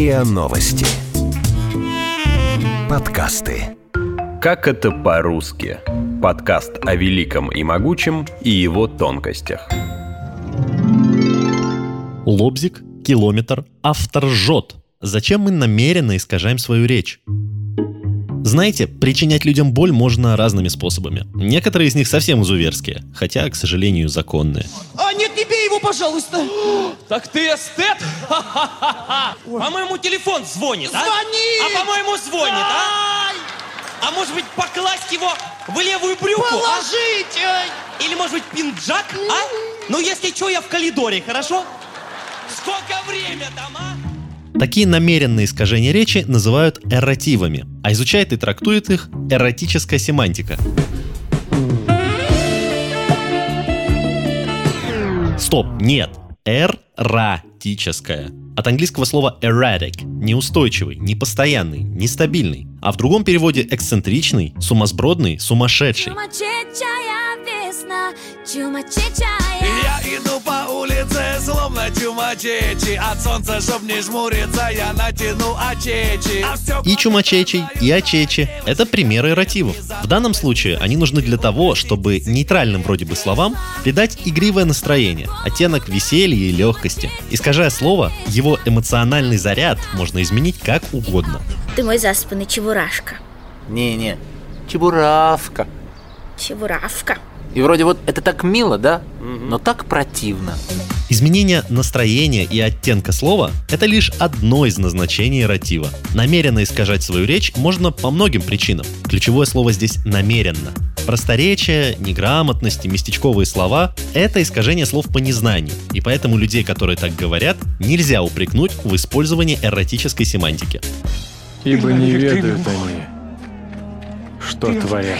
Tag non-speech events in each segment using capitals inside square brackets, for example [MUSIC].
РИА Новости. Подкасты. Как это по-русски? Подкаст о великом и могучем и его тонкостях. Лобзик, километр, автор жжет. Зачем мы намеренно искажаем свою речь? Знаете, причинять людям боль можно разными способами. Некоторые из них совсем изуверские, хотя, к сожалению, законные. А, нет, не бей его, пожалуйста. Так ты эстет? [LAUGHS] По-моему, телефон звонит, а? Звонит! А по-моему, звонит, а? А может быть, покласть его в левую брюку? а? Положить! ай. Или, может быть, пинджак, а? Ну, если что, я в коридоре, хорошо? Сколько время там, а? Такие намеренные искажения речи называют эрративами, а изучает и трактует их эротическая семантика. Стоп, нет. Эрратическая. От английского слова erratic – неустойчивый, непостоянный, нестабильный. А в другом переводе эксцентричный, сумасбродный, сумасшедший. Чумачечая весна, чумачечая. Я иду по улице, словно чумачечи От солнца, чтоб не жмуриться, я натяну очечи А И чумачечий, и очечи – это примеры эрративов. В данном случае они нужны для того, чтобы нейтральным вроде бы словам придать игривое настроение, оттенок веселья и легкости. Искажая слово, его эмоциональный заряд можно изменить как угодно. Ты мой заспанный чебурашка. Не-не, чебуравка. Чебуравка. И вроде вот это так мило, да? Но так противно. Изменение настроения и оттенка слова – это лишь одно из назначений эрратива. Намеренно искажать свою речь можно по многим причинам. Ключевое слово здесь «намеренно». Просторечие, неграмотность и местечковые слова – это искажение слов по незнанию, и поэтому людей, которые так говорят, нельзя упрекнуть в использовании эротической семантики. Ибо не ведают они, что творят.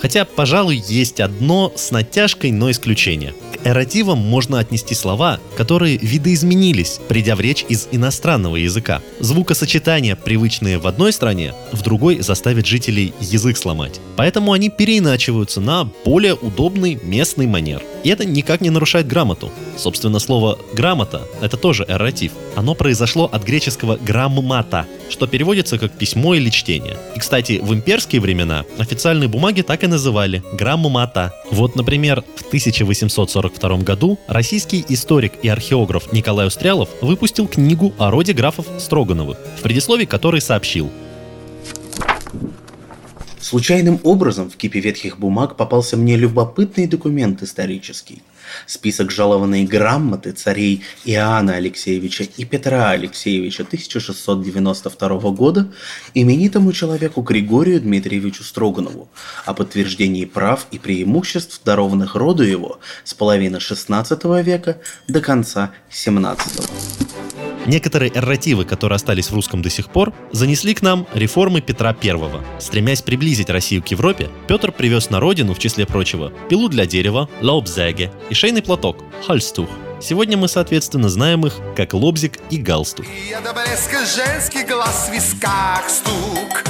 Хотя, пожалуй, есть одно с натяжкой, но исключение. К эрративам можно отнести слова, которые видоизменились, придя в речь из иностранного языка. Звукосочетания, привычные в одной стране, в другой заставят жителей язык сломать. Поэтому они переиначиваются на более удобный местный манер. И это никак не нарушает грамоту. Собственно, слово «грамота» — это тоже эрратив. Оно произошло от греческого «граммата», что переводится как «письмо» или «чтение». И, кстати, в имперские времена официальные бумаги так и называли «граммата». Вот, например, в 1842 году российский историк и археограф Николай Устрялов выпустил книгу о роде графов Строгановых, в предисловии которой сообщил Случайным образом в кипе ветхих бумаг попался мне любопытный документ исторический. Список жалованной грамоты царей Иоанна Алексеевича и Петра Алексеевича 1692 года именитому человеку Григорию Дмитриевичу Строганову о подтверждении прав и преимуществ, дарованных роду его с половины XVI века до конца XVII. Некоторые эрративы, которые остались в русском до сих пор, занесли к нам реформы Петра I. Стремясь приблизить Россию к Европе, Петр привез на родину, в числе прочего, пилу для дерева, лаубзеге и шейный платок, хальстух. Сегодня мы, соответственно, знаем их как лобзик и галстух. Я до блеска женский глаз в висках стук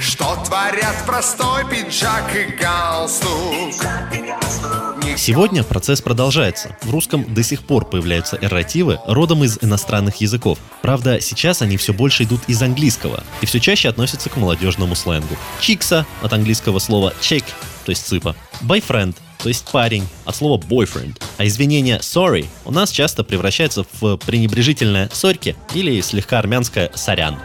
Что творят простой пиджак и галстук Сегодня процесс продолжается. В русском до сих пор появляются эрративы родом из иностранных языков. Правда, сейчас они все больше идут из английского и все чаще относятся к молодежному сленгу. Чикса от английского слова check, то есть цыпа. Бойфренд, то есть парень, от слова boyfriend. А извинение sorry у нас часто превращается в пренебрежительное сорьки или слегка армянское сорян.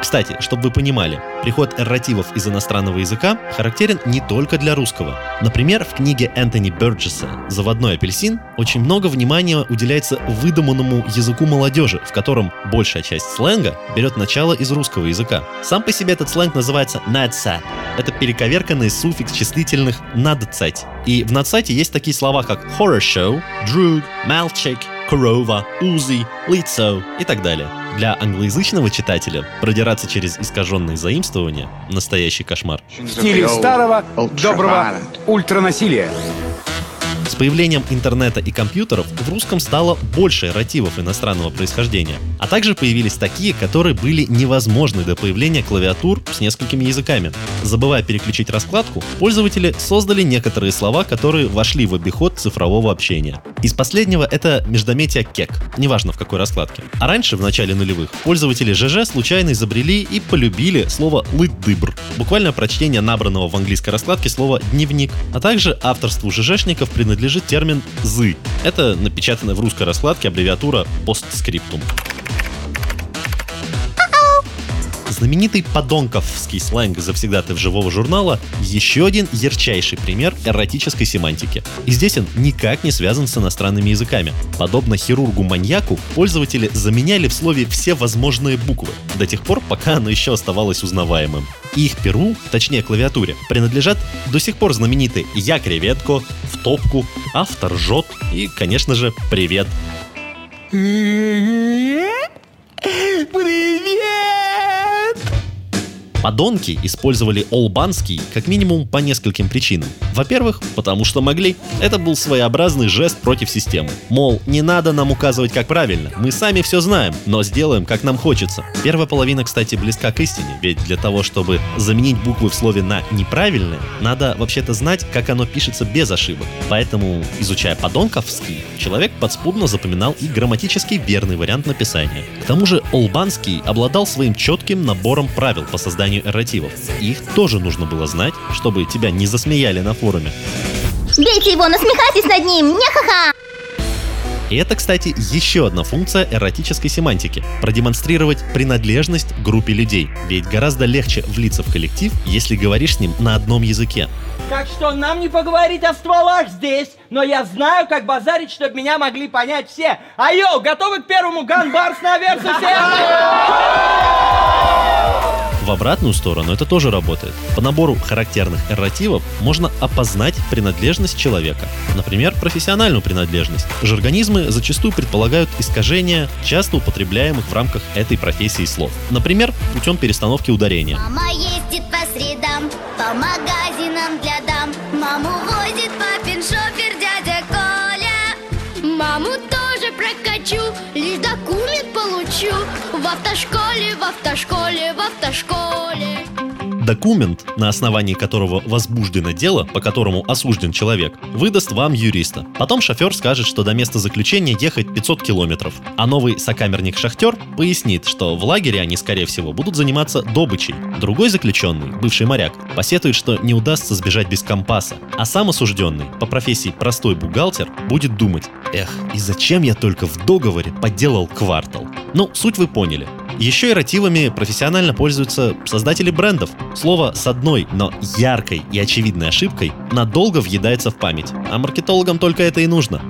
Кстати, чтобы вы понимали, приход эрративов из иностранного языка характерен не только для русского. Например, в книге Энтони Бёрджеса «Заводной апельсин» очень много внимания уделяется выдуманному языку молодежи, в котором большая часть сленга берет начало из русского языка. Сам по себе этот сленг называется «надсат». Это перековерканный суффикс числительных «надцать». И в надсате есть такие слова, как «horror show», «друг», «мальчик», корова, узи, лицо и так далее. Для англоязычного читателя продираться через искаженные заимствования – настоящий кошмар. В стиле старого, доброго ультранасилия. С появлением интернета и компьютеров в русском стало больше эротивов иностранного происхождения, а также появились такие, которые были невозможны до появления клавиатур с несколькими языками. Забывая переключить раскладку, пользователи создали некоторые слова, которые вошли в обиход цифрового общения. Из последнего это междометие кек, неважно в какой раскладке. А раньше, в начале нулевых, пользователи ЖЖ случайно изобрели и полюбили слово «лыдыбр», буквально прочтение набранного в английской раскладке слова «дневник», а также авторству ЖЖшников принадлежит термин «зы». Это напечатанная в русской раскладке аббревиатура «постскриптум». Знаменитый подонковский сленг завсегдатый живого журнала – еще один ярчайший пример эротической семантики. И здесь он никак не связан с иностранными языками. Подобно хирургу-маньяку, пользователи заменяли в слове все возможные буквы, до тех пор, пока оно еще оставалось узнаваемым. Их перу, точнее клавиатуре, принадлежат до сих пор знаменитые «Я креветко», «В топку», «Автор жжет» и, конечно же, «Привет». Подонки использовали олбанский как минимум по нескольким причинам. Во-первых, потому что могли. Это был своеобразный жест против системы. Мол, не надо нам указывать как правильно, мы сами все знаем, но сделаем как нам хочется. Первая половина, кстати, близка к истине, ведь для того, чтобы заменить буквы в слове на неправильное, надо вообще-то знать, как оно пишется без ошибок. Поэтому, изучая подонковский, человек подспудно запоминал и грамматически верный вариант написания. К тому же Олбанский обладал своим четким набором правил по созданию эрративов. Их тоже нужно было знать, чтобы тебя не засмеяли на форуме. Бейте его, насмехайтесь над ним, не ха-ха! И это, кстати, еще одна функция эротической семантики – продемонстрировать принадлежность группе людей. Ведь гораздо легче влиться в коллектив, если говоришь с ним на одном языке. Так что нам не поговорить о стволах здесь, но я знаю, как базарить, чтобы меня могли понять все. Айо, готовы к первому ганбарс на версу [LAUGHS] В обратную сторону это тоже работает. По набору характерных эрративов можно опознать принадлежность человека. Например, профессиональную принадлежность. Жаргонизмы зачастую предполагают искажения, часто употребляемых в рамках этой профессии слов. Например, путем перестановки ударения. Мама ездит по средам, по магазинам для дам. Маму возит папин шофер дядя Коля. Маму тоже прокачу, лишь документ получу. В автошколе, в автошколе, в автошколе. Документ, на основании которого возбуждено дело, по которому осужден человек, выдаст вам юриста. Потом шофер скажет, что до места заключения ехать 500 километров. А новый сокамерник-шахтер пояснит, что в лагере они, скорее всего, будут заниматься добычей. Другой заключенный, бывший моряк, посетует, что не удастся сбежать без компаса. А сам осужденный, по профессии простой бухгалтер, будет думать, эх, и зачем я только в договоре подделал квартал? Ну, суть вы поняли. Еще эротивами профессионально пользуются создатели брендов. Слово с одной, но яркой и очевидной ошибкой надолго въедается в память, а маркетологам только это и нужно.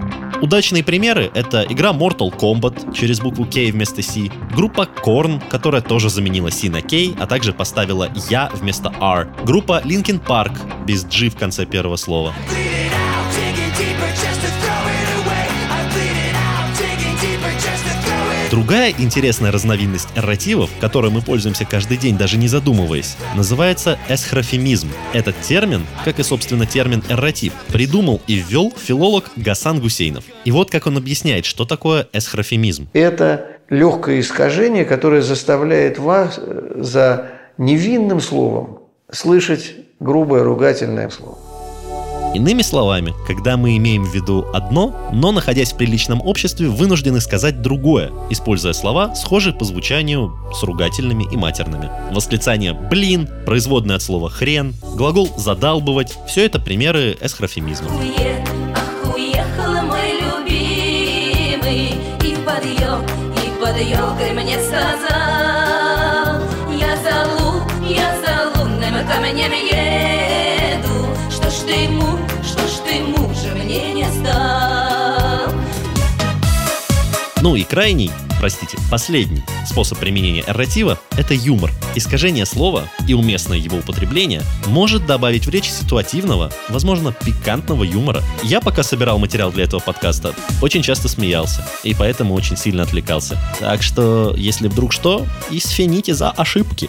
Удачные примеры — это игра Mortal Kombat через букву K вместо C, группа Korn, которая тоже заменила C на K, а также поставила Я вместо R, группа Linkin Park без G в конце первого слова. Другая интересная разновидность эрративов, которой мы пользуемся каждый день, даже не задумываясь, называется эсхрофемизм. Этот термин, как и, собственно, термин эрратив, придумал и ввел филолог Гасан Гусейнов. И вот как он объясняет, что такое эсхрофемизм. Это легкое искажение, которое заставляет вас э, за невинным словом слышать грубое ругательное слово. Иными словами, когда мы имеем в виду одно, но находясь в приличном обществе, вынуждены сказать другое, используя слова, схожие по звучанию с ругательными и матерными. Восклицание «блин», производное от слова «хрен», глагол «задалбывать» — все это примеры эсхрофемизма. Под елкой мне сказал Я за лук, я за лунным камнем Что стал Ну и крайний, простите, последний способ применения эрратива – это юмор. Искажение слова и уместное его употребление может добавить в речь ситуативного, возможно, пикантного юмора. Я пока собирал материал для этого подкаста, очень часто смеялся, и поэтому очень сильно отвлекался. Так что, если вдруг что, извините за ошибки.